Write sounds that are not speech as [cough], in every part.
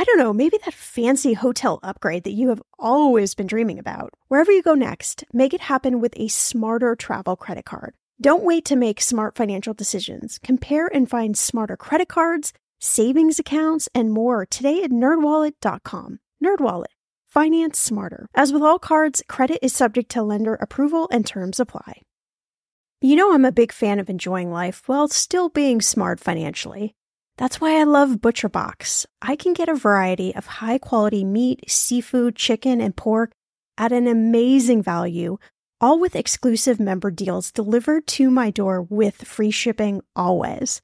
I don't know, maybe that fancy hotel upgrade that you have always been dreaming about. Wherever you go next, make it happen with a smarter travel credit card. Don't wait to make smart financial decisions. Compare and find smarter credit cards, savings accounts, and more today at nerdwallet.com. Nerdwallet. Finance smarter. As with all cards, credit is subject to lender approval and terms apply. You know I'm a big fan of enjoying life while still being smart financially. That's why I love ButcherBox. I can get a variety of high quality meat, seafood, chicken, and pork at an amazing value, all with exclusive member deals delivered to my door with free shipping always.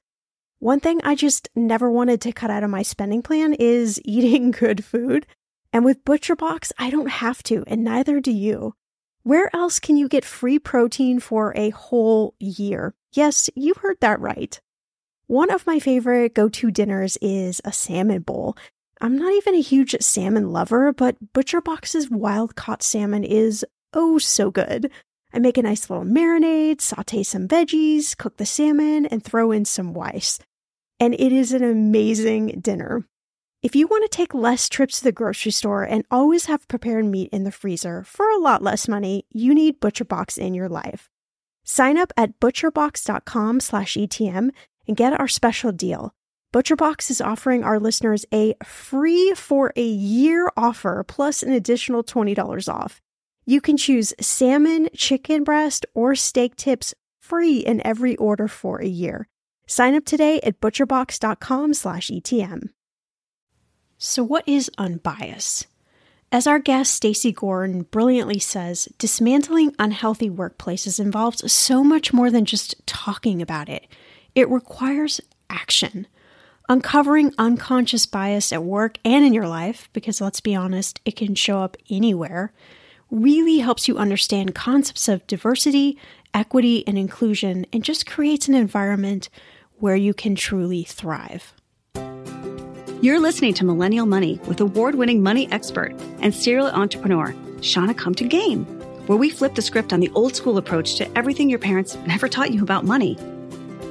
One thing I just never wanted to cut out of my spending plan is [laughs] eating good food. And with ButcherBox, I don't have to, and neither do you. Where else can you get free protein for a whole year? Yes, you heard that right. One of my favorite go to dinners is a salmon bowl. I'm not even a huge salmon lover, but ButcherBox's wild caught salmon is oh so good. I make a nice little marinade, saute some veggies, cook the salmon, and throw in some rice. And it is an amazing dinner. If you want to take less trips to the grocery store and always have prepared meat in the freezer for a lot less money, you need ButcherBox in your life. Sign up at butcherbox.com/etm and get our special deal. ButcherBox is offering our listeners a free for a year offer plus an additional $20 off. You can choose salmon, chicken breast, or steak tips free in every order for a year. Sign up today at butcherbox.com/etm. So what is unbiased? As our guest Stacey Gordon brilliantly says, dismantling unhealthy workplaces involves so much more than just talking about it. It requires action. Uncovering unconscious bias at work and in your life, because let's be honest, it can show up anywhere, really helps you understand concepts of diversity, equity, and inclusion, and just creates an environment where you can truly thrive. You're listening to Millennial Money with award winning money expert and serial entrepreneur, Shannah Compton Game, where we flip the script on the old school approach to everything your parents never taught you about money.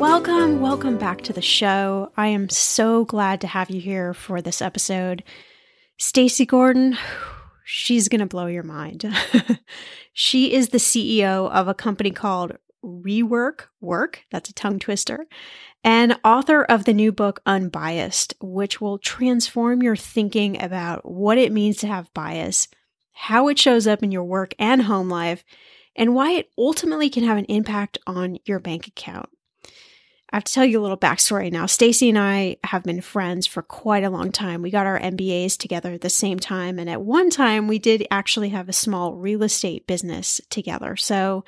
Welcome, welcome back to the show. I am so glad to have you here for this episode. Stacey Gordon, she's going to blow your mind. [laughs] she is the CEO of a company called Rework Work, that's a tongue twister, and author of the new book Unbias, which will transform your thinking about what it means to have bias, how it shows up in your work and home life, and why it ultimately can have an impact on your bank account. I have to tell you a little backstory now. Stacey and I have been friends for quite a long time. We got our MBAs together at the same time. And at one time, we did actually have a small real estate business together. So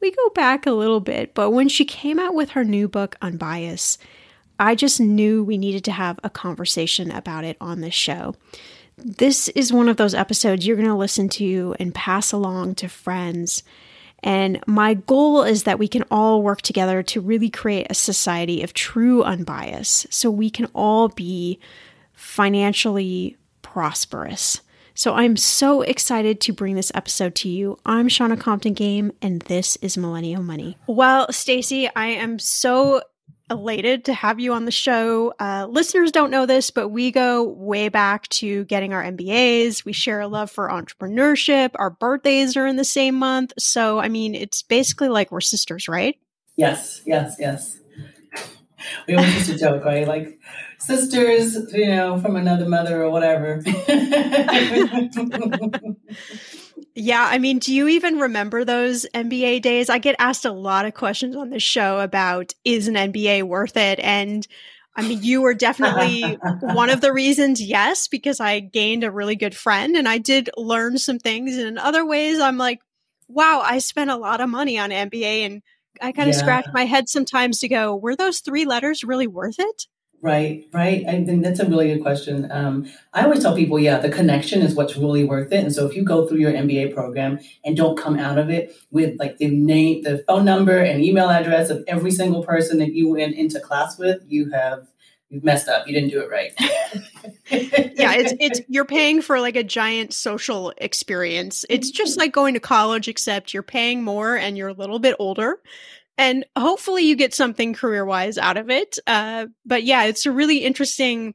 we go back a little bit. But when she came out with her new book, Unbias, I just knew we needed to have a conversation about it on this show. This is one of those episodes you're going to listen to and pass along to friends and my goal is that we can all work together to really create a society of true unbias so we can all be financially prosperous. So I'm so excited to bring this episode to you. I'm Shannah Compton Game and this is Millennial Money. Well, Stacey, I am so elated to have you on the show. Uh, listeners don't know this, but we go way back to getting our MBAs. We share a love for entrepreneurship. Our birthdays are in the same month. So, I mean, it's basically like we're sisters, right? Yes, yes, yes. We always used to joke, right? Like sisters, you know, from another mother or whatever. [laughs] Yeah, I mean, do you even remember those MBA days? I get asked a lot of questions on this show about is an MBA worth it? And I mean, you were definitely [laughs] one of the reasons, yes, because I gained a really good friend and I did learn some things. And in other ways, I'm like, wow, I spent a lot of money on MBA and I kind of yeah. scratch my head sometimes to go, were those three letters really worth it? Right, right. I think that's a really good question. Um, I always tell people, yeah, the connection is what's really worth it. And so if you go through your MBA program and don't come out of it with like the name, the phone number and email address of every single person that you went into class with, you have you've messed up. You didn't do it right. [laughs] yeah, it's it's you're paying for like a giant social experience. It's just like going to college except you're paying more and you're a little bit older. And hopefully you get something career-wise out of it. Uh, but yeah, it's a really interesting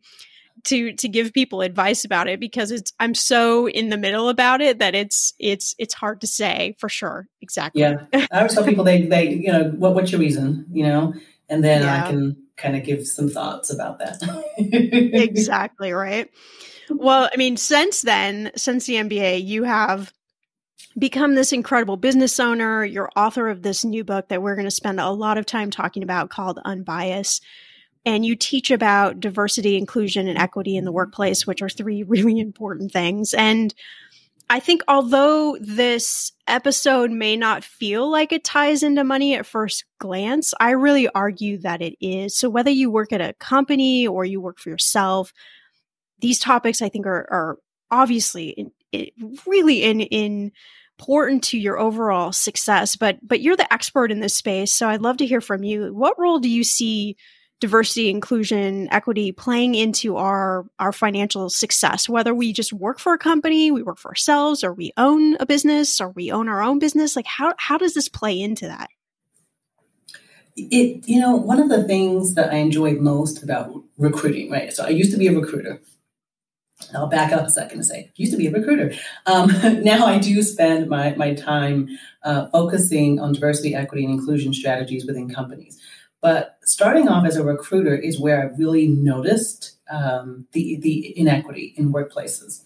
to to give people advice about it because it's I'm so in the middle about it that it's it's it's hard to say for sure. Exactly. Yeah. I always tell people they they you know what what's your reason, you know? And then yeah. I can kind of give some thoughts about that. exactly, right? Well, I mean, since then, since the MBA, you have become this incredible business owner. You're author of this new book that we're going to spend a lot of time talking about called Unbias. And you teach about diversity, inclusion, and equity in the workplace, which are three [laughs] really important things. And I think although this episode may not feel like it ties into money at first glance, I really argue that it is. So whether you work at a company or you work for yourself, these topics I think are, are obviously in, really in, in important to your overall success. But but you're the expert in this space, so I'd love to hear from you. What role do you see diversity, inclusion, equity playing into our our financial success, whether we just work for a company, we work for ourselves, or we own a business, or we own our own business. Like how how does this play into that? It you know one of the things that I enjoyed most about recruiting, right? So I used to be a recruiter. I'll back up a second and say, used to be a recruiter. Um, [laughs] now I do spend my, my time uh, focusing on diversity, equity, and inclusion strategies within companies. But starting off as a recruiter is where I really noticed um, the the inequity in workplaces.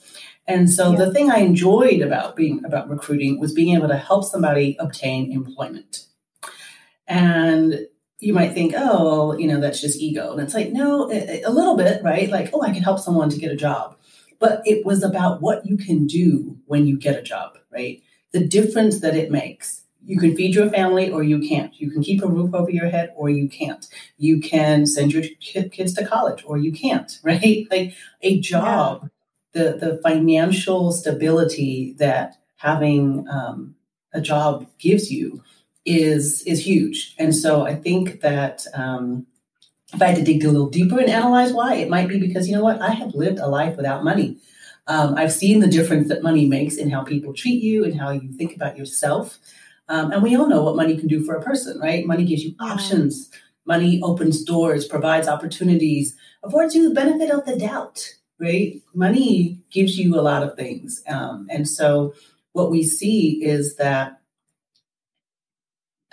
And so yeah. the thing I enjoyed about being about recruiting was being able to help somebody obtain employment. And you might think, oh, you know, that's just ego. And it's like, no, a, a little bit, right? Like, oh, I can help someone to get a job. But it was about what you can do when you get a job, right? The difference that it makes you can feed your family or you can't. You can keep a roof over your head or you can't. You can send your kids to college or you can't, [laughs] right? Like a job, yeah. the, the financial stability that having um, a job gives you is is huge. And so I think that um, if I had to dig a little deeper and analyze why, it might be because, you know what, I have lived a life without money. Um, I've seen the difference that money makes in how people treat you and how you think about yourself. Um, and we all know what money can do for a person, right? Money gives you options. Money opens doors, provides opportunities, affords you the benefit of the doubt, right? Money gives you a lot of things. Um, and so what we see is that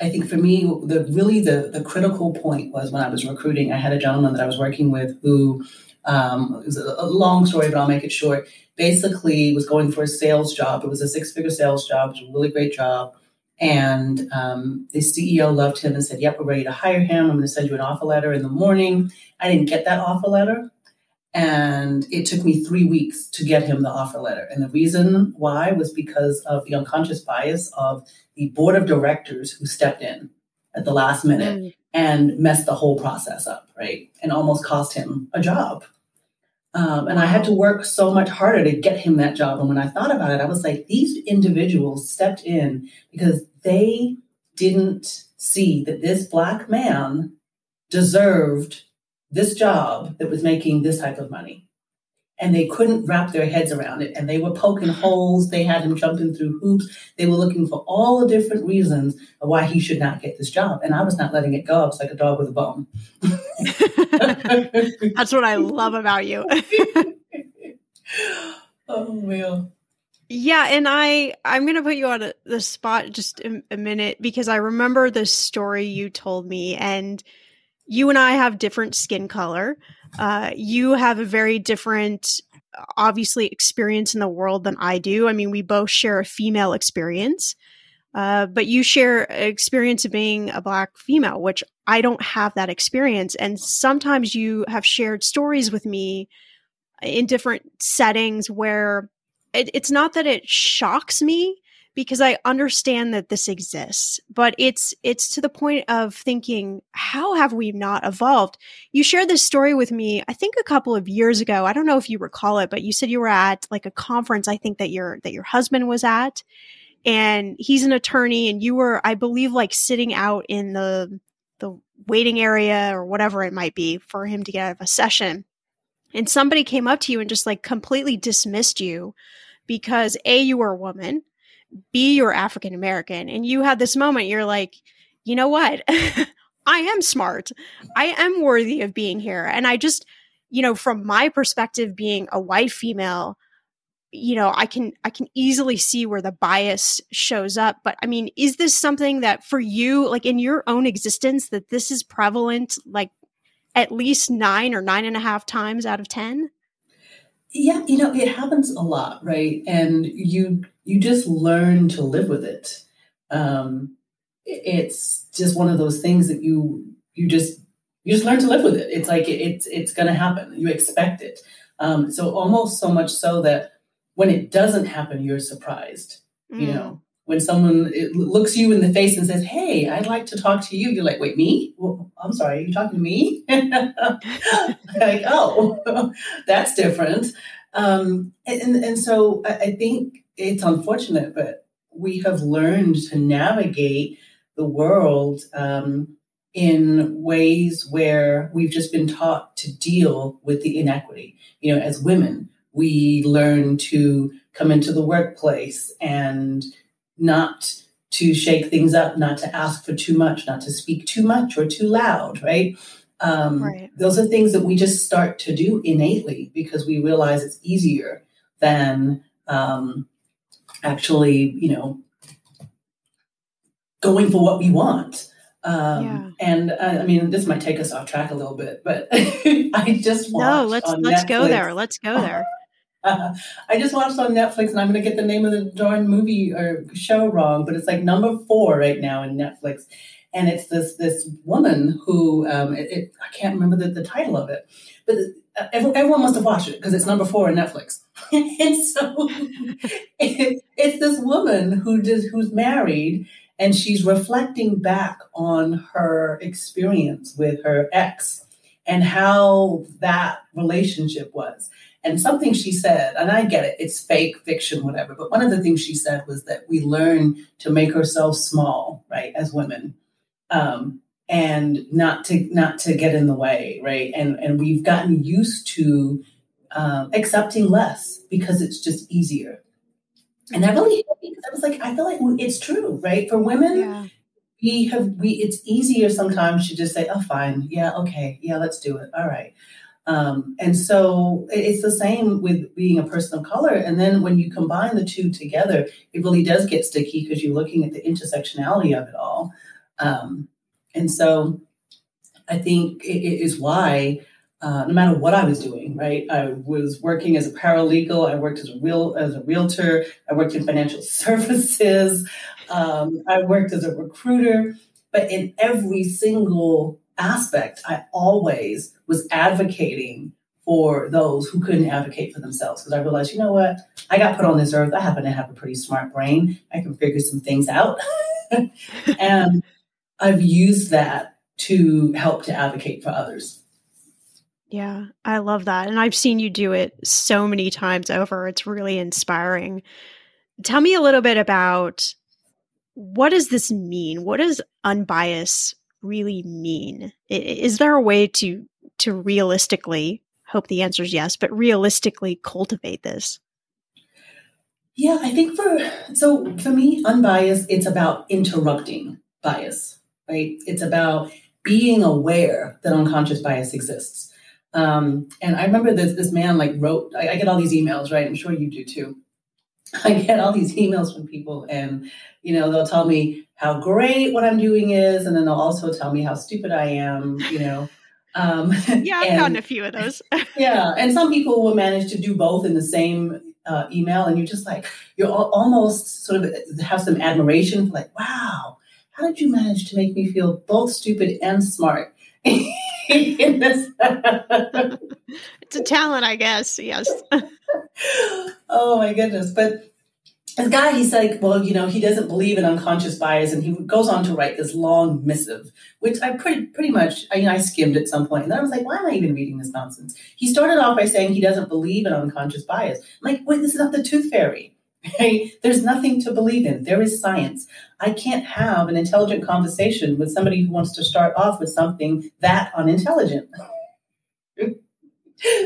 I think for me, the really the, the critical point was when I was recruiting, I had a gentleman that I was working with who um, was a, a long story, but I'll make it short. Basically, was going for a sales job. It was a six figure sales job. It was a really great job and um, the CEO loved him and said, Yep, we're ready to hire him. I'm going to send you an offer letter in the morning. I didn't get that offer letter. And it took me three weeks to get him the offer letter. And the reason why was because of the unconscious bias of the board of directors who stepped in at the last minute mm. and messed the whole process up, right? And almost cost him a job. Um, and I had to work so much harder to get him that job. And when I thought about it, I was like, these individuals stepped in because they didn't see that this black man deserved this job that was making this type of money. And they couldn't wrap their heads around it. And they were poking holes. They had him jumping through hoops. They were looking for all the different reasons of why he should not get this job. And I was not letting it go. I was like a dog with a bone. [laughs] That's what I love about you. [laughs] oh, well. Yeah, and I I'm going to put you on a, the spot just a, a minute because I remember the story you told me and you and I have different skin color. Uh, you have a very different obviously experience in the world than I do. I mean, we both share a female experience. Uh, but you share experience of being a black female, which I don't have that experience. And sometimes you have shared stories with me in different settings where it, it's not that it shocks me because I understand that this exists, but it's it's to the point of thinking, how have we not evolved? You shared this story with me, I think a couple of years ago. I don't know if you recall it, but you said you were at like a conference. I think that your that your husband was at, and he's an attorney, and you were, I believe, like sitting out in the the waiting area or whatever it might be for him to get out of a session, and somebody came up to you and just like completely dismissed you because a you were a woman B, you're African American. And you had this moment, you're like, you know what? [laughs] I am smart. I am worthy of being here. And I just, you know, from my perspective, being a white female, you know, I can I can easily see where the bias shows up. But I mean, is this something that for you, like in your own existence, that this is prevalent like at least nine or nine and a half times out of ten? Yeah, you know, it happens a lot, right? And you you just learn to live with it. Um, it's just one of those things that you you just you just learn to live with it. It's like it's it's going to happen. You expect it. Um, so almost so much so that when it doesn't happen, you're surprised. Mm. You know, when someone looks you in the face and says, "Hey, I'd like to talk to you," you're like, "Wait, me? Well, I'm sorry, are you talking to me?" [laughs] like, oh, [laughs] that's different. Um, and and so I, I think it's unfortunate, but we have learned to navigate the world um, in ways where we've just been taught to deal with the inequity. You know, as women, we learn to come into the workplace and not to shake things up, not to ask for too much, not to speak too much or too loud, right? Um, right. Those are things that we just start to do innately because we realize it's easier than um, actually, you know, going for what we want. Um, yeah. And uh, I mean, this might take us off track a little bit, but [laughs] I just watched no. Let's let's Netflix, go there. Let's go there. Uh, [laughs] I just watched on Netflix, and I'm going to get the name of the darn movie or show wrong, but it's like number four right now in Netflix, and it's this this woman who um, it, it, I can't remember the, the title of it, but everyone must have watched it because it's number four on Netflix, [laughs] and so [laughs] it, it's this woman who does who's married and she's reflecting back on her experience with her ex and how that relationship was and something she said, and I get it, it's fake, fiction, whatever. But one of the things she said was that we learn to make ourselves small, right, as women, um, and not to not to get in the way, right? And and we've gotten used to um, accepting less because it's just easier. And that really hit me because I was like, I feel like it's true, right? For women, yeah. we have we. It's easier sometimes to just say, "Oh, fine, yeah, okay, yeah, let's do it, all right." Um, and so it's the same with being a person of color. And then when you combine the two together, it really does get sticky because you're looking at the intersectionality of it all. Um, and so I think it, is why, uh, no matter what I was doing, right? I was working as a paralegal. I worked as a real as a realtor. I worked in financial [laughs] services. Um, I worked as a recruiter. But in every single aspect, I always was advocating for those who couldn't advocate for themselves because I realized, you know what, I got put on this earth. I happen to have a pretty smart brain. I can figure some things out. [laughs] and I've used that to help to advocate for others. Yeah, I love that. And I've seen you do it so many times over. It's really inspiring. Tell me a little bit about what does this mean? What does unbiased really mean? Is there a way to to realistically hope the answer is yes, but realistically cultivate this? Yeah, I think for so for me, unbiased, it's about interrupting bias, right? It's about being aware that unconscious bias exists. Um, and I remember this this man like wrote. I, I get all these emails, right? I'm sure you do too. [laughs] I get all these emails from people, and you know they'll tell me how great what I'm doing is, and then they'll also tell me how stupid I am. You know, Um, [laughs] yeah, I've and, gotten a few of those. [laughs] yeah, and some people will manage to do both in the same uh, email, and you're just like you're almost sort of have some admiration for like, wow, how did you manage to make me feel both stupid and smart? [laughs] it's a talent, I guess. Yes. [laughs] oh my goodness, but this guy, he's like, well, you know, he doesn't believe in unconscious bias, and he goes on to write this long missive, which I pretty pretty much, I, you know, I skimmed at some point, and then I was like, why am I even reading this nonsense? He started off by saying he doesn't believe in unconscious bias. I'm like, wait, this is not the tooth fairy. Right? There's nothing to believe in. There is science. I can't have an intelligent conversation with somebody who wants to start off with something that unintelligent. [laughs]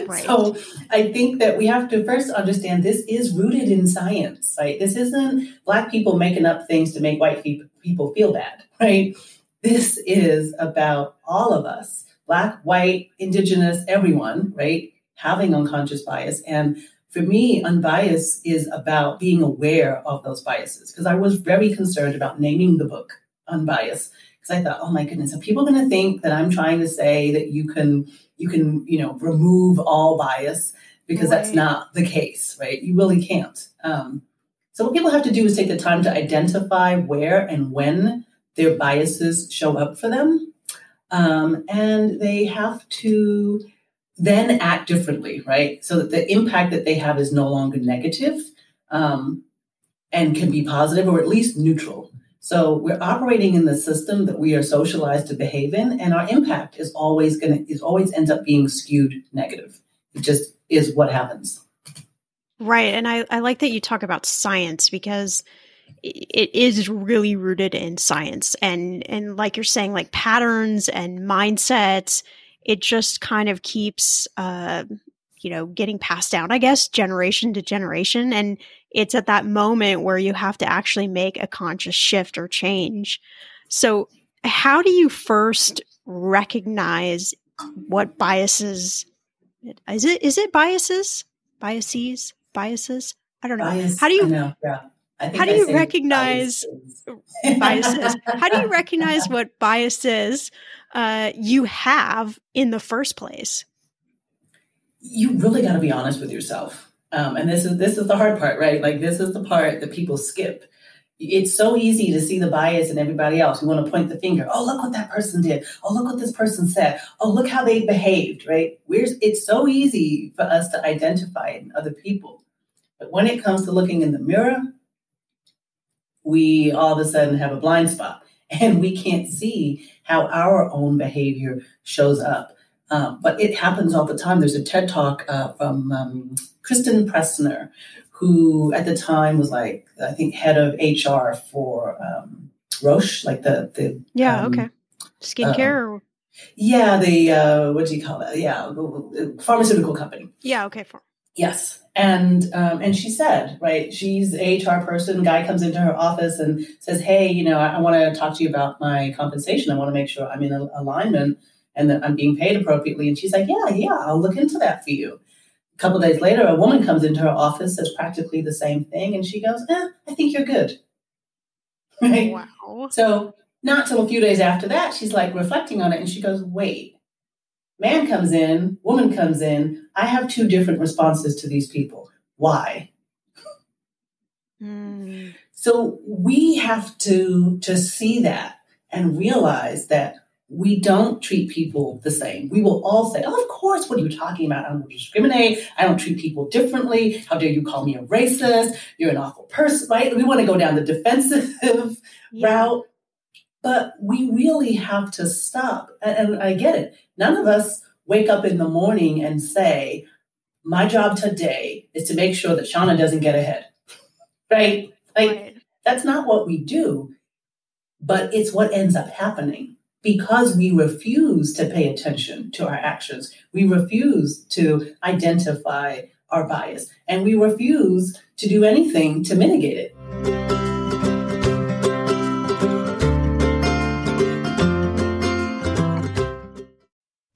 Right. So I think that we have to first understand this is rooted in science, right? This isn't black people making up things to make white people feel bad, [laughs] right? This is about all of us, black, white, indigenous, everyone, right? Having unconscious bias. And for me, unbiased is about being aware of those biases because I was very concerned about naming the book unbiased because I thought, oh my goodness, are people going to think that I'm trying to say that you can you can you know remove all bias because right. that's not the case, right? You really can't. Um, so what people have to do is take the time to identify where and when their biases show up for them, um, and they have to then act differently, right? So that the impact that they have is no longer negative um, and can be positive or at least neutral. So we're operating in the system that we are socialized to behave in, and our impact is always going to is always ends up being skewed negative. It just is what happens. Right, and I, I like that you talk about science because it is really rooted in science and and like you're saying like patterns and mindsets it just kind of keeps uh you know getting passed down i guess generation to generation and it's at that moment where you have to actually make a conscious shift or change. So, how do you first recognize what biases is it is it biases biases biases i don't know Bias, how do you know, yeah. how do I you recognize biases. biases how do you [laughs] recognize what biases uh, you have in the first place you really got to be honest with yourself um, and this is this is the hard part, right? Like this is the part that people skip. It's so easy to see the bias in everybody else. We want to point the finger. Oh, look what that person did. Oh, look what this person said. Oh, look how they behaved, right? We're, it's so easy for us to identify in other people. But when it comes to looking in the mirror, we all of a sudden have a blind spot and we can't see how our own behavior shows up. Um, but it happens all the time. There's a TED talk uh, from um, Kristen Pressner, who at the time was like, I think, head of HR for um, Roche, like the. the yeah, um, okay. Skincare? Uh, yeah, the, uh, what do you call that? Yeah, pharmaceutical company. Yeah, okay. For- yes. And um, and she said, right, she's a HR person. Guy comes into her office and says, "Hey, you know, I, I want to talk to you about my compensation. I want to make sure I'm in alignment and that I'm being paid appropriately." And she's like, "Yeah, yeah, I'll look into that for you." A couple days later, a woman comes into her office, says practically the same thing, and she goes, eh, I think you're good. [laughs] Right? Wow. So, not till a few days after that, she's like reflecting on it, and she goes, wait, man comes in, woman comes in. I have two different responses to these people. Why? Mm. So we have to to see that and realize that we don't treat people the same. We will all say, Oh, of course, what are you talking about? I don't discriminate. I don't treat people differently. How dare you call me a racist? You're an awful person, right? We want to go down the defensive [laughs] yeah. route. But we really have to stop. And, I get it. None of us wake up in the morning and say, My job today is to make sure that Shannah doesn't get ahead. [laughs] right? Like, right. that's not what we do. But it's what ends up happening because we refuse to pay attention to our actions. We refuse to identify our bias and we refuse to do anything to mitigate it.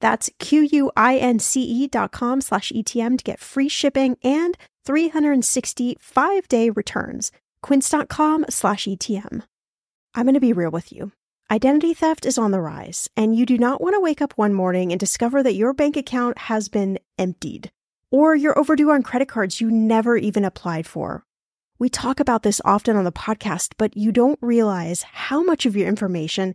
That's Q-U-I-N-C-E dot com slash ETM to get free shipping and 365 day returns. Quince.com slash ETM. I'm going to be real with you. Identity theft is on the rise, and you do not want to wake up one morning and discover that your bank account has been emptied, or you're overdue on credit cards you never even applied for. We talk about this often on the podcast, but you don't realize how much of your information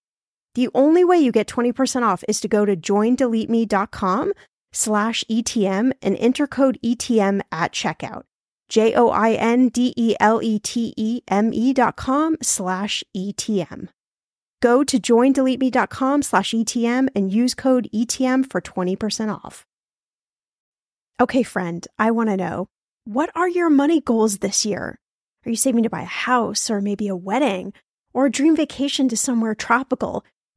The only way you get 20% off is to go to joindeleteme.com slash ETM and enter code ETM at checkout. J O I N D E L E T E M E dot com slash ETM. Go to joindeleteme.com slash ETM and use code ETM for 20% off. Okay, friend, I want to know what are your money goals this year? Are you saving to buy a house or maybe a wedding or a dream vacation to somewhere tropical?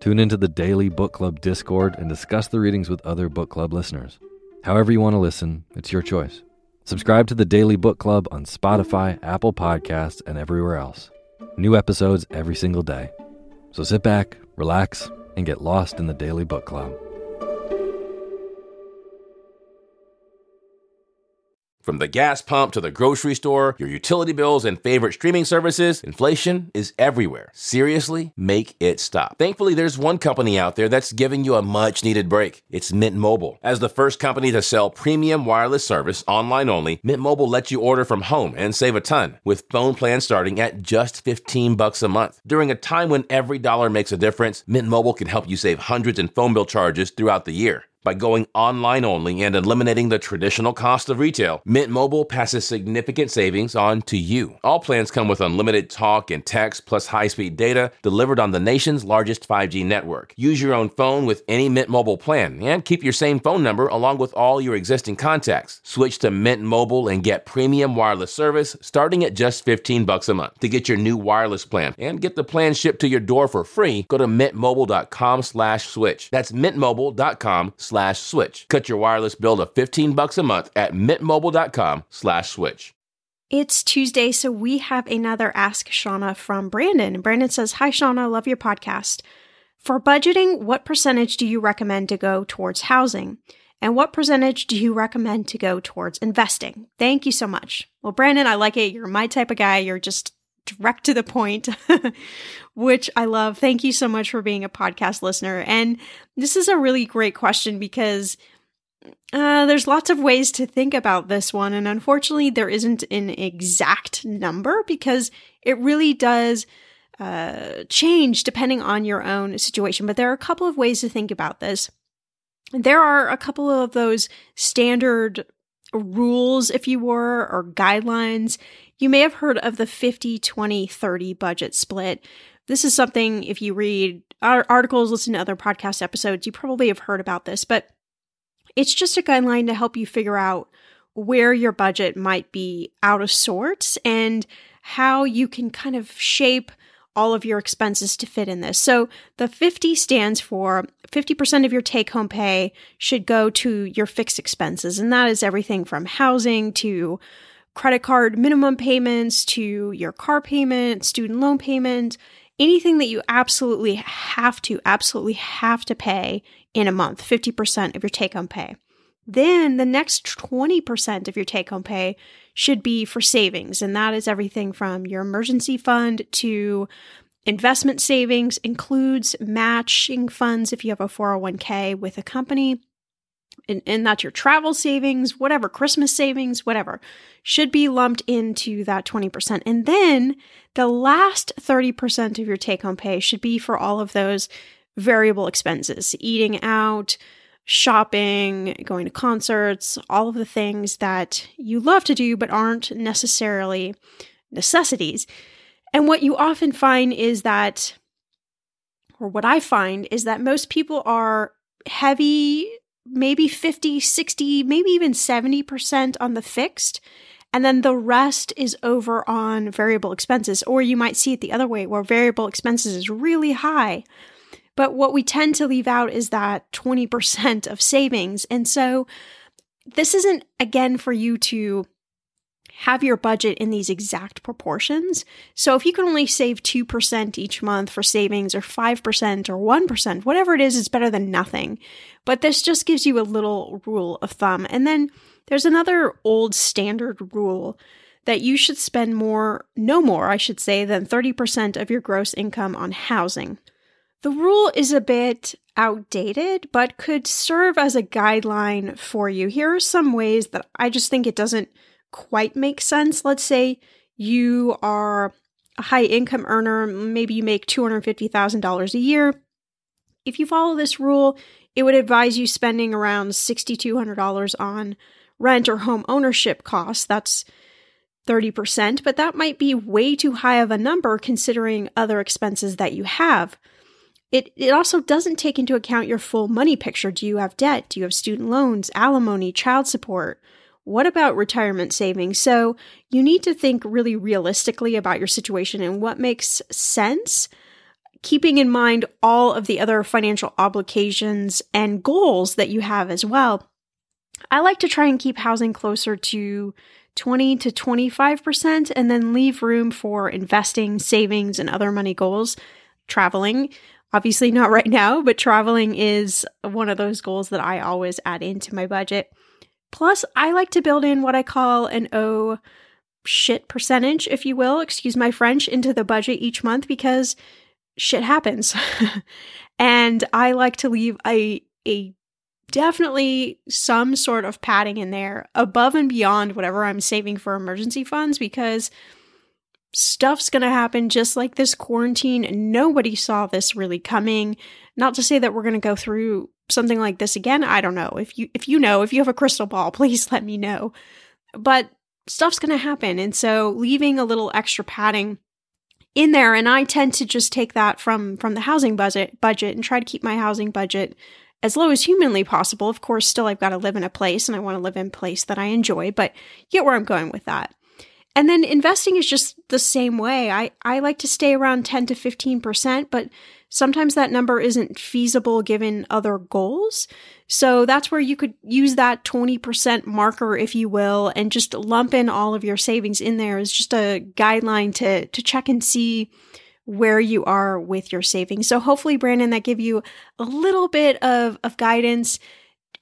Tune into the Daily Book Club Discord and discuss the readings with other book club listeners. However, you want to listen, it's your choice. Subscribe to the Daily Book Club on Spotify, Apple Podcasts, and everywhere else. New episodes every single day. So sit back, relax, and get lost in the Daily Book Club. From the gas pump to the grocery store, your utility bills, and favorite streaming services, inflation is everywhere. Seriously, make it stop. Thankfully, there's one company out there that's giving you a much needed break. It's Mint Mobile. As the first company to sell premium wireless service online only, Mint Mobile lets you order from home and save a ton with phone plans starting at just 15 bucks a month. During a time when every dollar makes a difference, Mint Mobile can help you save hundreds in phone bill charges throughout the year. By going online only and eliminating the traditional cost of retail, Mint Mobile passes significant savings on to you. All plans come with unlimited talk and text plus high-speed data delivered on the nation's largest 5G network. Use your own phone with any Mint Mobile plan and keep your same phone number along with all your existing contacts. Switch to Mint Mobile and get premium wireless service starting at just 15 bucks a month. To get your new wireless plan and get the plan shipped to your door for free, go to mintmobile.com/switch. That's mintmobile.com slash switch. Cut your wireless bill to 15 bucks a month at mintmobile.com slash switch. It's Tuesday, so we have another Ask Shannah from Brandon. Brandon says, Hi, Shannah, love your podcast. For budgeting, what percentage do you recommend to go towards housing? And what percentage do you recommend to go towards investing? Thank you so much. Well, Brandon, I like it. You're my type of guy. You're just direct to the point, [laughs] which I love. Thank you so much for being a podcast listener. And this is a really great question because uh, there's lots of ways to think about this one. And unfortunately, there isn't an exact number because it really does uh, change depending on your own situation. But there are a couple of ways to think about this. There are a couple of those standard rules, if you were, or guidelines you may have heard of the 50 20 30 budget split. This is something, if you read our articles, listen to other podcast episodes, you probably have heard about this, but it's just a guideline to help you figure out where your budget might be out of sorts and how you can kind of shape all of your expenses to fit in this. So the 50 stands for 50% of your take home pay should go to your fixed expenses. And that is everything from housing to credit card minimum payments to your car payment, student loan payment, anything that you absolutely have to, absolutely have to pay in a month, 50% of your take home pay. Then the next 20% of your take home pay should be for savings. And that is everything from your emergency fund to investment savings, includes matching funds if you have a 401k with a company and, and that's your travel savings, whatever, Christmas savings, whatever, should be lumped into that 20%. And then the last 30% of your take home pay should be for all of those variable expenses, eating out, shopping, going to concerts, all of the things that you love to do but aren't necessarily necessities. And what you often find is that, or what I find is that most people are heavy maybe 50, 60, maybe even 70% on the fixed. And then the rest is over on variable expenses. Or you might see it the other way where variable expenses is really high. But what we tend to leave out is that 20% of savings. And so this isn't again for you to have your budget in these exact proportions. So if you can only save 2% each month for savings or 5% or 1%, whatever it is, it's better than nothing. But this just gives you a little rule of thumb. And then There's another old standard rule that you should spend more, no more, I should say, than 30% of your gross income on housing. The rule is a bit outdated, but could serve as a guideline for you. Here are some ways that I just think it doesn't quite make sense. Let's say you are a high income earner, maybe you make $250,000 a year. If you follow this rule, it would advise you spending around $6,200 on rent or home ownership costs. That's 30%, but that might be way too high of a number considering other expenses that you have. It, it also doesn't take into account your full money picture. Do you have debt? Do you have student loans, alimony, child support? What about retirement savings? So you need to think really realistically about your situation and what makes sense, keeping in mind all of the other financial obligations and goals that you have as well. I like to try and keep housing closer to 20 to 25% and then leave room for investing, savings, and other money goals. Traveling, obviously not right now, but traveling is one of those goals that I always add into my budget. Plus, I like to build in what I call an oh shit percentage, if you will, excuse my French, into the budget each month because shit happens. [laughs] and I like to leave a a definitely some sort of padding in there above and beyond whatever I'm saving for emergency funds because stuff's going to happen just like this quarantine. Nobody saw this really coming. Not to say that we're going to go through something like this again. I don't know. If you if you know, if you have a crystal ball, [laughs] please let me know. But stuff's going to happen and so leaving a little extra padding in there and I tend to just take that from from the housing budget budget and try to keep my housing budget as low as humanly possible. Of course, still I've got to live in a place and I want to live in a place that I enjoy, but get where I'm going with that. And then investing is just the same way. I, I like to stay around 10 to 15%, but sometimes that number isn't feasible given other goals. So that's where you could use that 20% marker, if you will, and just lump in all of your savings in there as just a guideline to, to check and see where you are with your savings. So hopefully, Brandon, that give you a little bit of, of guidance.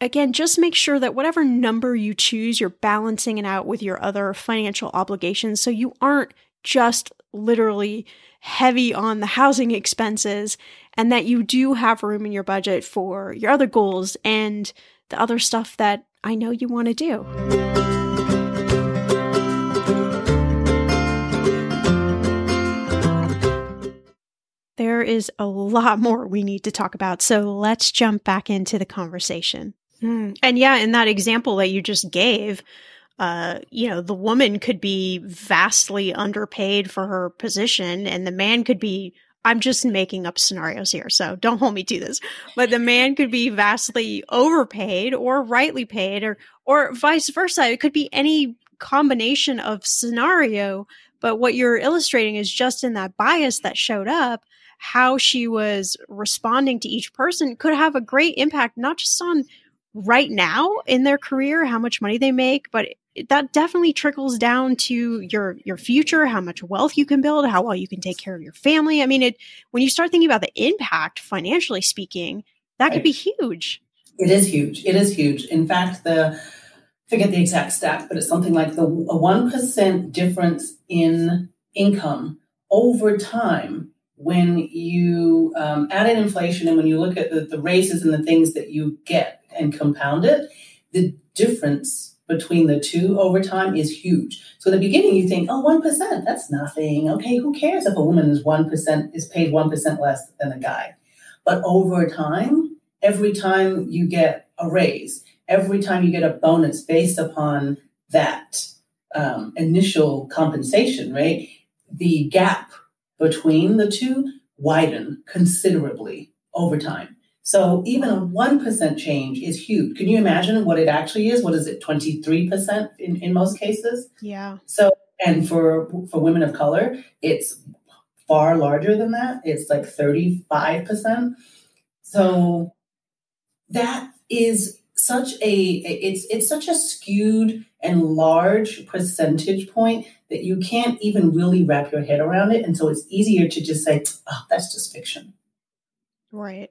Again, just make sure that whatever number you choose, you're balancing it out with your other financial obligations. So you aren't just literally heavy on the housing expenses and that you do have room in your budget for your other goals and the other stuff that I know you want to do. there is a lot more we need to talk about. So let's jump back into the conversation. Mm. And yeah, in that example that you just gave, uh, you know, the woman could be vastly underpaid for her position, and the man could be. I'm just making up scenarios here, so don't hold me to this. But the man could be vastly overpaid or rightly paid, or or vice versa. It could be any combination of scenario. But what you're illustrating is just in that bias that showed up how she was responding to each person could have a great impact, not just on right now in their career, how much money they make, but that definitely trickles down to your your future, how much wealth you can build, how well you can take care of your family. I mean, it when you start thinking about the impact financially speaking, that right. could be huge. It is huge. It is huge. In fact, the forget the exact stat, but it's something like the a one percent difference in income over time when you um, add in inflation and when you look at the, the raises and the things that you get and compound it, the difference between the two over time is huge. So in the beginning, you think, oh, 1%, that's nothing. Okay, who cares if a woman is 1%, is paid 1% less than a guy? But over time, every time you get a raise, every time you get a bonus based upon that um, initial compensation, right? The gap between the two widen considerably over time. So even a 1% change is huge. Can you imagine what it actually is? What is it, 23% in, in most cases? Yeah. So, and for, for women of color, it's far larger than that. It's like 35%. So that is such a, it's, it's such a skewed and large percentage point that you can't even really wrap your head around it. And so it's easier to just say, oh, that's just fiction. Right.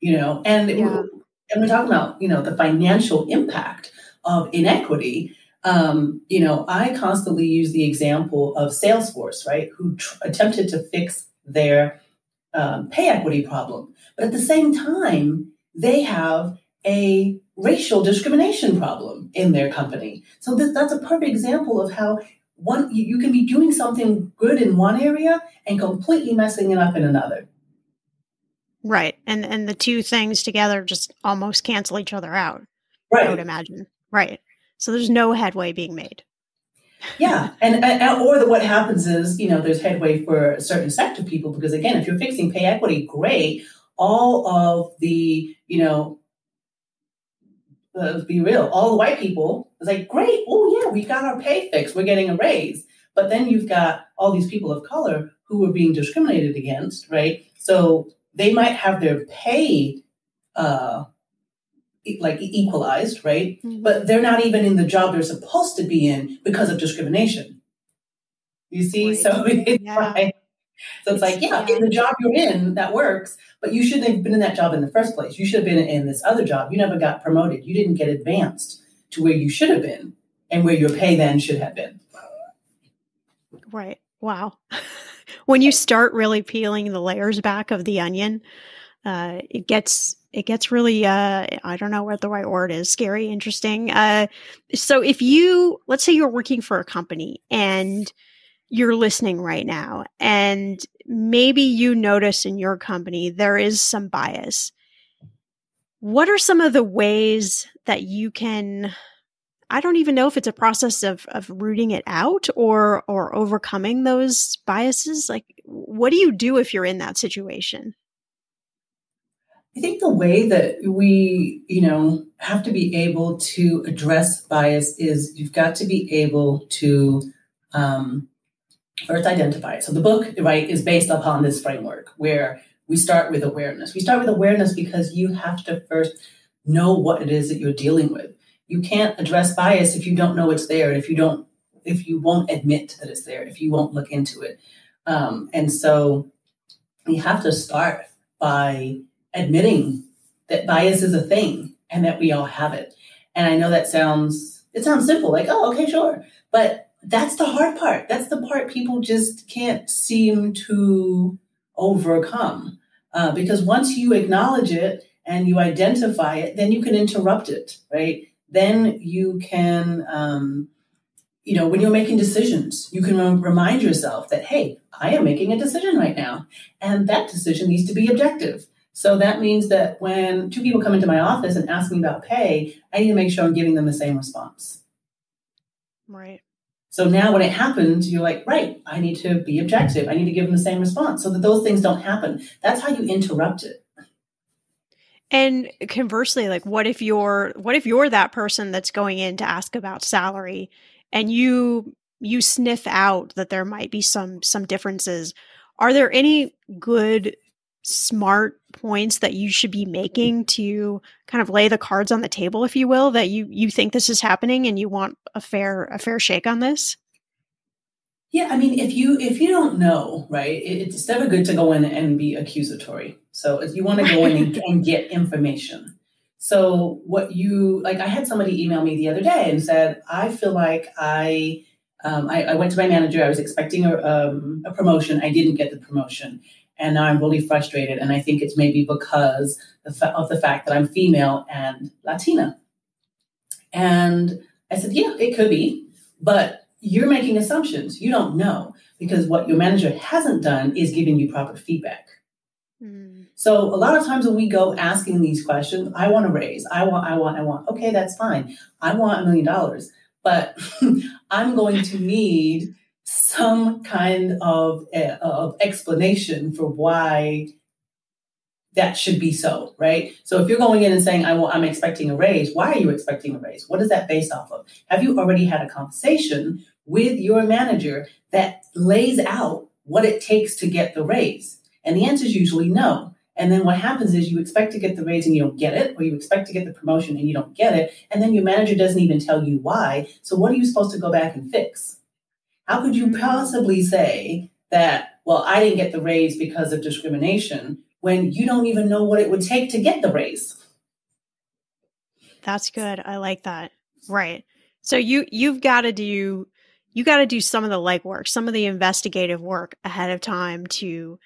You know, and, yeah. and we're talking about, you know, the financial impact of inequity, um, you know, I constantly use the example of Salesforce, right, who tr- attempted to fix their um, pay equity problem. But at the same time, they have a racial discrimination problem in their company. So this, that's a perfect example of how one you, you can be doing something good in one area and completely messing it up in another. Right. And and the two things together just almost cancel each other out. Right. I would imagine. Right. So there's no headway being made. Yeah, and, and or the, what happens is you know there's headway for a certain sector of people because again, if you're fixing pay equity, great. All of the you know, let's be real, all the white people is like great. Oh yeah, we got our pay fixed. We're getting a raise. But then you've got all these people of color who are being discriminated against, right? So they might have their pay uh, like equalized, right? Mm-hmm. But they're not even in the job they're supposed to be in because of discrimination. You see, right. so [laughs] it's yeah. like, so it's, it's like, yeah, yeah, in the job you're in, that works, but you shouldn't have been in that job in the first place. You should have been in this other job. You never got promoted. You didn't get advanced to where you should have been and where your pay then should have been. Right. Wow. [laughs] when you start really peeling the layers back of the onion, uh, it gets it gets really uh, I don't know what the right word is scary, interesting. Uh, so if you let's say you're working for a company and you're listening right now, and maybe you notice in your company there is some bias. What are some of the ways that you can I don't even know if it's a process of of rooting it out or or overcoming those biases. Like, what do you do if you're in that situation? I think the way that we, you know, have to be able to address bias is you've got to be able to um, first identify it. So the book, right, is based upon this framework where we start with awareness. We start with awareness because you have to first know what it is that you're dealing with you can't address bias if you don't know it's there and if you don't if you won't admit that it's there if you won't look into it. Um, and so you have to start by admitting that bias is a thing and that we all have it. And i know that sounds it sounds simple like oh okay sure but that's the hard part. That's the part people just can't seem to overcome uh, because once you acknowledge it and you identify it then you can interrupt it right then you can, um, you know, when you're making decisions, you can remind yourself that, hey, I am making a decision right now, and that decision needs to be objective. So that means that when two people come into my office and ask me about pay, I need to make sure I'm giving them the same response. Right. So now when it happens, you're like, right, I need to be objective. I need to give them the same response so that those things don't happen. That's how you interrupt it. And conversely, like what if you're what if you're that person that's going in to ask about salary and you you sniff out that there might be some some differences. Are there any good smart points that you should be making to kind of lay the cards on the table if you will that you you think this is happening and you want a fair a fair shake on this? Yeah, I mean, if you if you don't know, right, it's never good to go in and be accusatory. So if you want to go in and, [laughs] and get information. So what you like, I had somebody email me the other day and said, I feel like I um, I, I, went to my manager. I was expecting a, um, a promotion. I didn't get the promotion, and now I'm really frustrated. And I think it's maybe because of the fact that I'm female and Latina. And I said, yeah, it could be, but you're making assumptions. You don't know because what your manager hasn't done is giving you proper feedback. Mm. So a lot of times when we go asking these questions, I want to raise, I want, I want, I want. Okay, that's fine. I want a million dollars, but [laughs] I'm going to need some kind of, uh, of explanation for why that should be so, right? So if you're going in and saying, I want, I'm expecting a raise, why are you expecting a raise? What is that based off of? Have you already had a conversation with your manager that lays out what it takes to get the raise? And the answer is usually no. And then what happens is you expect to get the raise and you don't get it, or you expect to get the promotion and you don't get it. And then your manager doesn't even tell you why. So what are you supposed to go back and fix? How could you mm-hmm. possibly say that, well, I didn't get the raise because of discrimination when you don't even know what it would take to get the raise. That's good. I like that. Right. So you you've got to do you got to do some of the legwork, some of the investigative work ahead of time to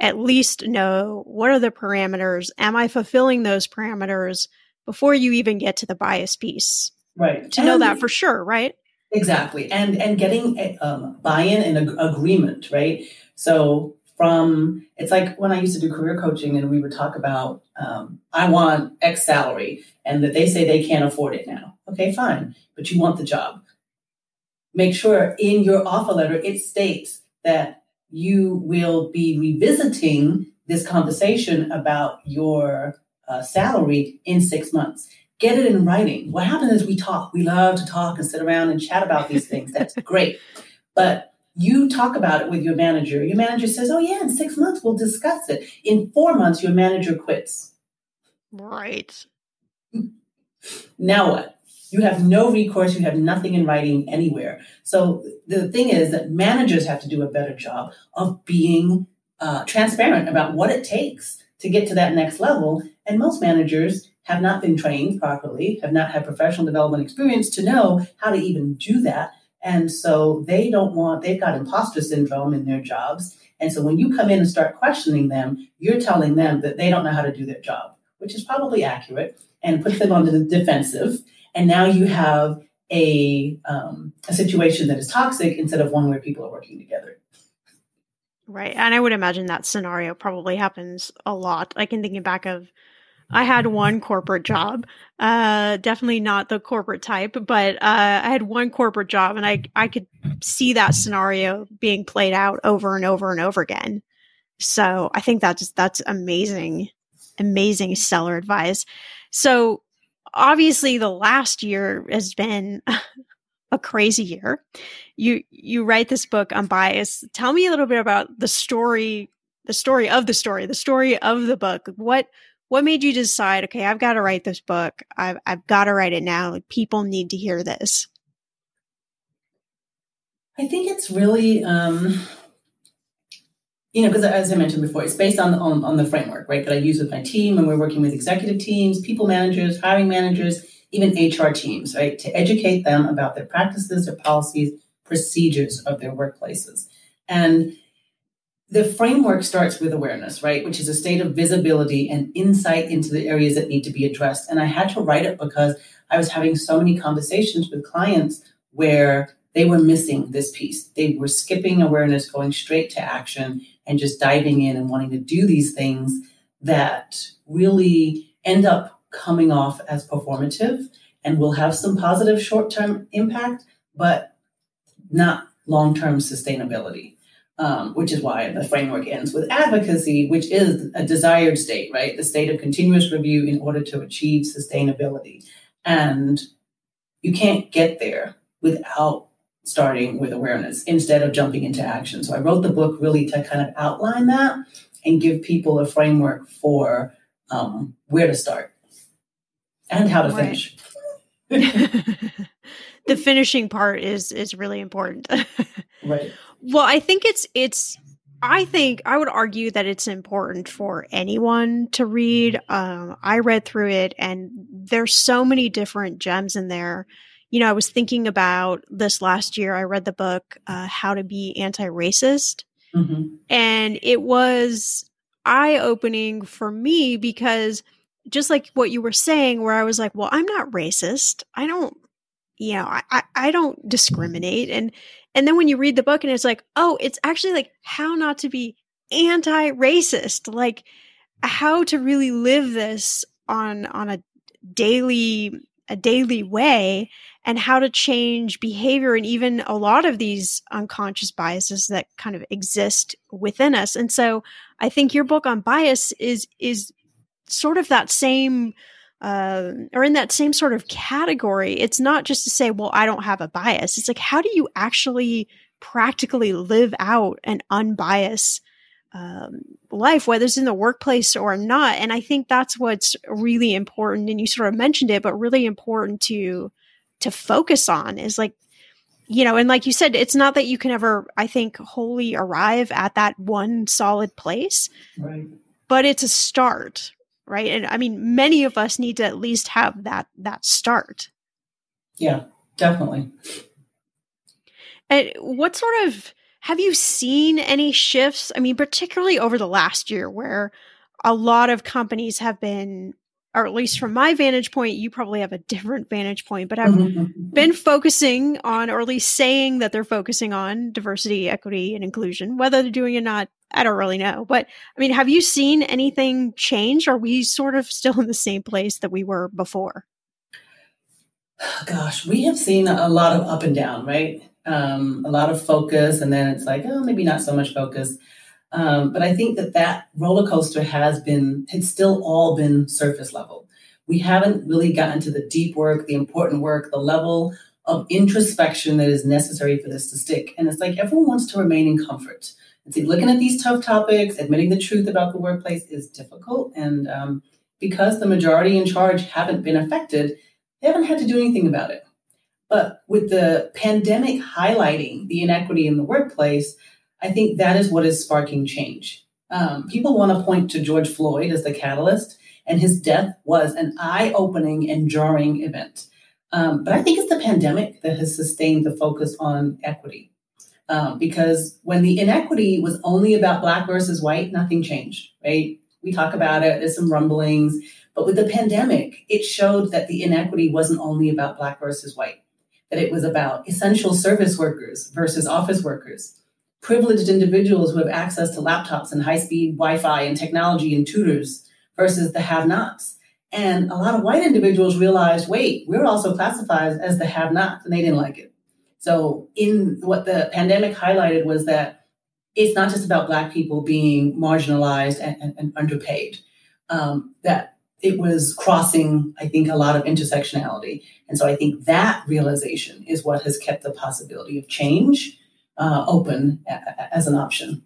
at least know what are the parameters? Am I fulfilling those parameters before you even get to the bias piece? Right. To and know that for sure, right? Exactly. And and getting um, buy-in and ag- agreement, right? So from it's like when I used to do career coaching and we would talk about um, I want X salary and that they say they can't afford it now. Okay, fine, but you want the job. Make sure in your offer letter it states that you will be revisiting this conversation about your uh, salary in six months. Get it in writing. What happens is we talk. We love to talk and sit around and chat about these things. That's [laughs] great. But you talk about it with your manager. Your manager says, Oh, yeah, in six months we'll discuss it. In four months, your manager quits. Right. Now what? You have no recourse. You have nothing in writing anywhere. So the thing is that managers have to do a better job of being uh, transparent about what it takes to get to that next level. And most managers have not been trained properly, have not had professional development experience to know how to even do that. And so they don't want, they've got imposter syndrome in their jobs. And so when you come in and start questioning them, you're telling them that they don't know how to do their job, which is probably accurate and puts them on the defensive. And now you have a, um, a situation that is toxic instead of one where people are working together. Right. And I would imagine that scenario probably happens a lot. I can think back of I had one corporate job, uh, definitely not the corporate type, but uh, I had one corporate job, and I I could see that scenario being played out over and over and over again. So I think that's that's amazing, amazing seller advice. So obviously, the last year has been a crazy year. You you write this book on bias. Tell me a little bit about the story, the story of the story, the story of the book. What what made you decide, okay, I've got to write this book. I've, I've got to write it now. People need to hear this. I think it's really, um, you know, because as I mentioned before, it's based on, on, on the framework, right, that I use with my team when we're working with executive teams, people managers, hiring managers, even HR teams, right, to educate them about their practices, their policies, procedures of their workplaces. And the framework starts with awareness, right? Which is a state of visibility and insight into the areas that need to be addressed. And I had to write it because I was having so many conversations with clients where they were missing this piece. They were skipping awareness, going straight to action, and just diving in and wanting to do these things that really end up coming off as performative and will have some positive short term impact, but not long term sustainability um, which is why the framework ends with advocacy, which is a desired state, right? The state of continuous review in order to achieve sustainability. And you can't get there without starting with awareness instead of jumping into action. So I wrote the book really to kind of outline that and give people a framework for um, where to start and how to right. finish. [laughs] [laughs] the finishing part is is really important. [laughs] right. Well, I think it's it's I think I would argue that it's important for anyone to read. Um, I read through it, and there's so many different gems in there. You know, I was thinking about this last year. I read the book uh, "How to Be Anti-Racist," mm-hmm. and it was eye-opening for me because just like what you were saying, where I was like, "Well, I'm not racist. I don't, you know, I, I don't discriminate," and and then when you read the book and it's like, oh, it's actually like how not to be anti racist, like how to really live this on, on a daily, a daily way and how to change behavior and even a lot of these unconscious biases that kind of exist within us. And so I think your book on bias is, is sort of that same uh, or in that same sort of category. It's not just to say, well, I don't have a bias. It's like, how do you actually practically live out an unbiased um, life, whether it's in the workplace or not? And I think that's what's really important. And you sort of mentioned it, but really important to to focus on is like you know, and like you said, it's not that you can ever, I think, wholly arrive at that one solid place, right. but it's a start, right? And I mean, many of us need to at least have that that start. Yeah, definitely. And what sort of have you seen any shifts? I mean, particularly over the last year, where a lot of companies have been or at least from my vantage point, you probably have a different vantage point, but have mm-hmm, mm-hmm. been focusing on, or at least saying that they're focusing on diversity, equity, and inclusion. Whether they're doing it or not, I don't really know. But I mean, have you seen anything change? Are we sort of still in the same place that we were before? [sighs] Gosh, we have seen a lot of up and down, right? Um, a lot of focus, and then it's like, oh, maybe not so much focus. Um, but I think that that roller coaster has been, it's still all been surface level. We haven't really gotten to the deep work, the important work, the level of introspection that is necessary for this to stick. And it's like everyone wants to remain in comfort. And see, looking at these tough topics, admitting the truth about the workplace is difficult. And um, because the majority in charge haven't been affected, they haven't had to do anything about it. But with the pandemic highlighting the inequity in the workplace, I think that is what is sparking change. Um, people want to point to George Floyd as the catalyst, and his death was an eye opening and jarring event. Um, but I think it's the pandemic that has sustained the focus on equity. Um, because when the inequity was only about Black versus white, nothing changed, right? We talk about it, there's some rumblings. But with the pandemic, it showed that the inequity wasn't only about Black versus white, that it was about essential service workers versus office workers privileged individuals who have access to laptops and high speed Wi Fi and technology and tutors versus the have nots. And a lot of white individuals realized wait, we're also classified as the have nots, and they didn't like it. So, in what the pandemic highlighted was that it's not just about Black people being marginalized and, and, and underpaid, um, that it was crossing, I think, a lot of intersectionality. And so I think that realization is what has kept the possibility of change uh, open a- as an option.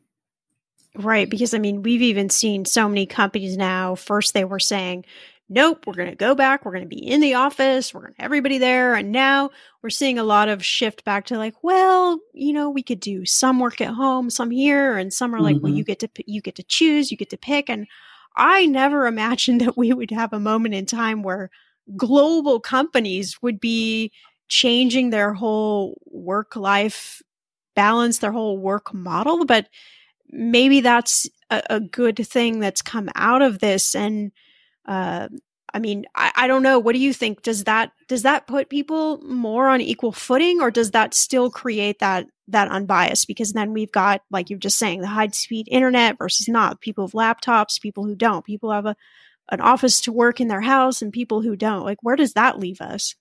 Right. Because I mean, we've even seen so many companies now. First, they were saying, nope, we're going to go back. We're going to be in the office. We're going to everybody there. And now we're seeing a lot of shift back to like, well, you know, we could do some work at home, some here, and some are like, mm-hmm. well, you get to you get to choose, you get to pick. And I never [laughs] imagined that we would have a moment in time where global companies would be changing their whole work life balance their whole work model. But maybe that's a, a good thing that's come out of this. And uh, I mean, I, I don't know. What do you think? Does that does that put people more on equal footing, or does that still create that that unbiased? Because then we've got, like you're just saying, the high speed internet versus not. People have laptops, people who don't. People have a an office to work in their house, and people who don't. Like, where does that leave us?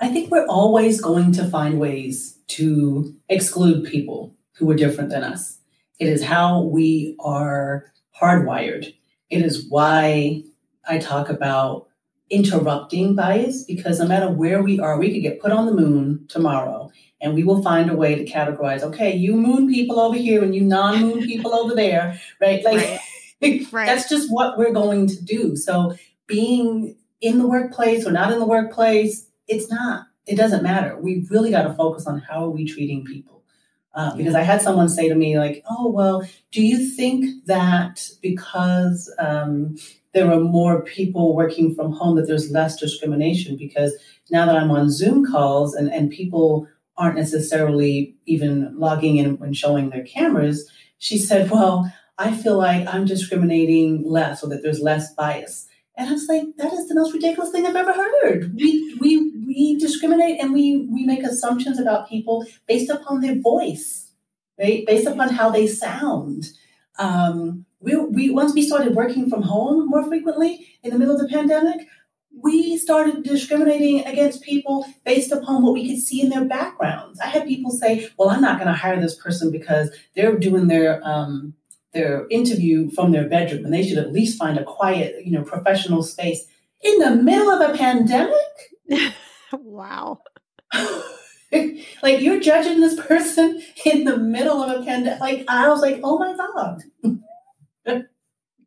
I think we're always going to find ways to exclude people who are different than us. It is how we are hardwired. It is why I talk about interrupting bias because no matter where we are, we could get put on the moon tomorrow and we will find a way to categorize okay, you moon people over here and you non moon people over there, right? Like, right. [laughs] right. that's just what we're going to do. So, being in the workplace or not in the workplace, it's not. It doesn't matter. We really got to focus on how are we treating people. Uh, because I had someone say to me, like, oh, well, do you think that because um, there are more people working from home that there's less discrimination? Because now that I'm on Zoom calls and, and people aren't necessarily even logging in and showing their cameras, she said, well, I feel like I'm discriminating less or that there's less bias. And I was like, that is the most ridiculous thing I've ever heard. We we we discriminate and we we make assumptions about people based upon their voice, right? Based upon how they sound. Um, we, we once we started working from home more frequently in the middle of the pandemic, we started discriminating against people based upon what we could see in their backgrounds. I had people say, "Well, I'm not going to hire this person because they're doing their um, their interview from their bedroom and they should at least find a quiet, you know, professional space in the middle of a pandemic. [laughs] wow. like you're judging this person [laughs] in the middle of a pandemic. Like I was like, oh my God. [laughs]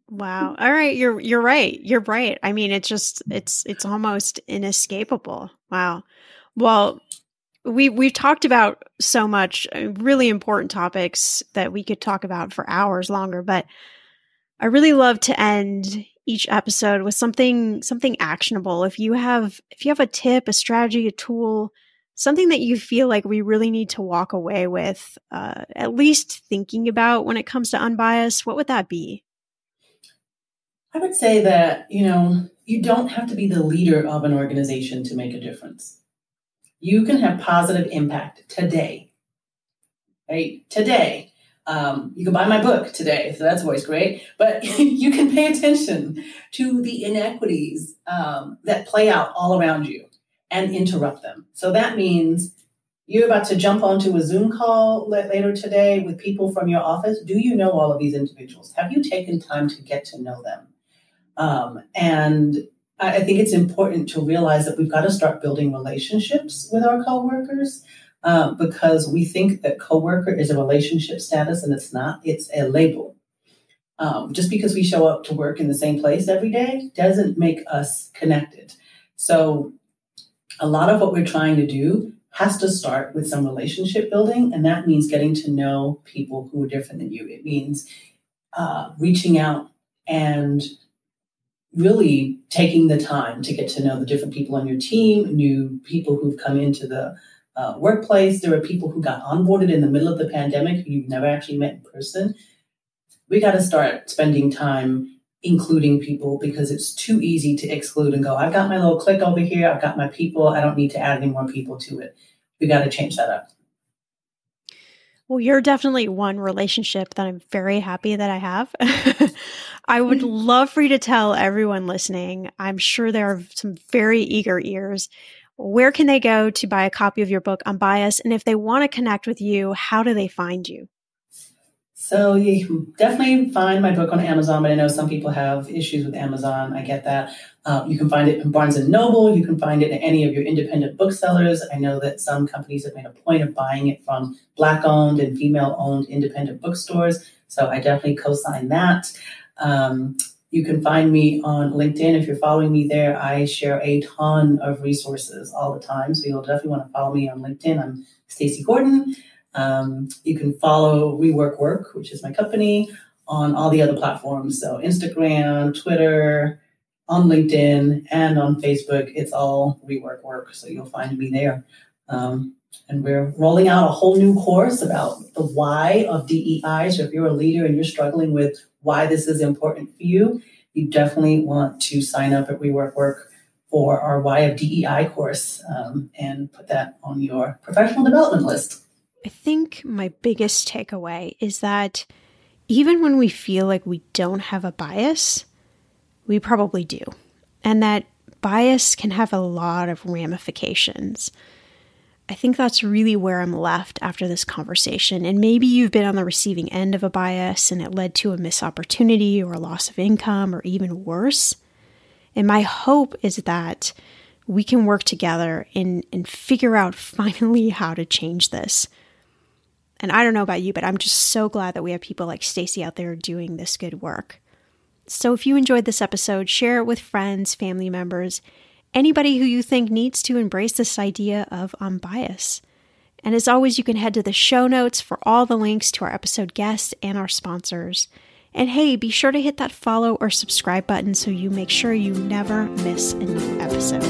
wow. All right. You're you're right. You're right. I mean, it's just it's it's almost inescapable. Wow. Well, we we've talked about so much uh, really important topics that we could talk about for hours longer but i really love to end each episode with something something actionable. If you have if you have a tip, a strategy, a tool, something that you feel like we really need to walk away with, uh, at least thinking about when it comes to unbiased, what would that be? I would say that, you know, you don't have to be the leader of an organization to make a difference. You can have positive impact today, right? Today. Um, you can buy my book today, so that's always great. But [laughs] you can pay attention to the inequities um, that play out all around you and interrupt them. So that means you're about to jump onto a Zoom call later today with people from your office. Do you know all of these individuals? Have you taken time to get to know them? Um, and I think it's important to realize that we've got to start building relationships with our coworkers uh, because we think that coworker is a relationship status and it's not. It's a label. Um, just because we show up to work in the same place every day doesn't make us connected. So a lot of what we're trying to do has to start with some relationship building, and that means getting to know people who are different than you. It means uh, reaching out and really taking the time to get to know the different people on your team, new people who've come into the uh, workplace. There are people who got onboarded in the middle of the pandemic who you've never actually met in person. We got to start spending time including people because it's too easy to exclude and go, I've got my little clique over here, I've got my people, I don't need to add any more people to it. We got to change that up. Well, you're definitely one relationship that I'm very happy that I have. [laughs] I would [laughs] love for you to tell everyone listening. I'm sure there are some very eager ears. Where can they go to buy a copy of your book Unbiased? And if they want to connect with you, how do they find you? So you can definitely find my book on Amazon, but I know some people have issues with Amazon. I get that. Uh, you can find it in Barnes and Noble. You can find it in any of your independent booksellers. I know that some companies have made a point of buying it from Black-owned and female-owned independent bookstores. So I definitely co-sign that. Um, you can find me on LinkedIn. If you're following me there, I share a ton of resources all the time. So you'll definitely want to follow me on LinkedIn. I'm Stacey Gordon. Um, you can follow Rework Work, which is my company, on all the other platforms. So Instagram, Twitter, on LinkedIn, and on Facebook. It's all Rework Work. So you'll find me there. Um, and we're rolling out a whole new course about the why of DEI. So if you're a leader and you're struggling with why this is important for you, you definitely want to sign up at Rework Work for our Why of DEI course um, and put that on your professional development list. I think my biggest takeaway is that even when we feel like we don't have a bias, we probably do. And that bias can have a lot of ramifications. I think that's really where I'm left after this conversation. And maybe you've been on the receiving end of a bias and it led to a missed opportunity or a loss of income or even worse. And my hope is that we can work together and, and figure out [laughs] finally how to change this. And I don't know about you, but I'm just so glad that we have people like Stacey out there doing this good work. So if you enjoyed this episode, share it with friends, family members, anybody who you think needs to embrace this idea of unbiased. And as always, you can head to the show notes for all the links to our episode guests and our sponsors. And hey, be sure to hit that follow or subscribe button so you make sure you never miss a new episode.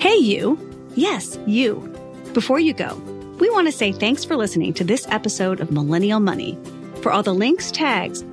Hey, you. Yes, you. Before you go, we want to say thanks for listening to this episode of Millennial Money. For all the links, tags,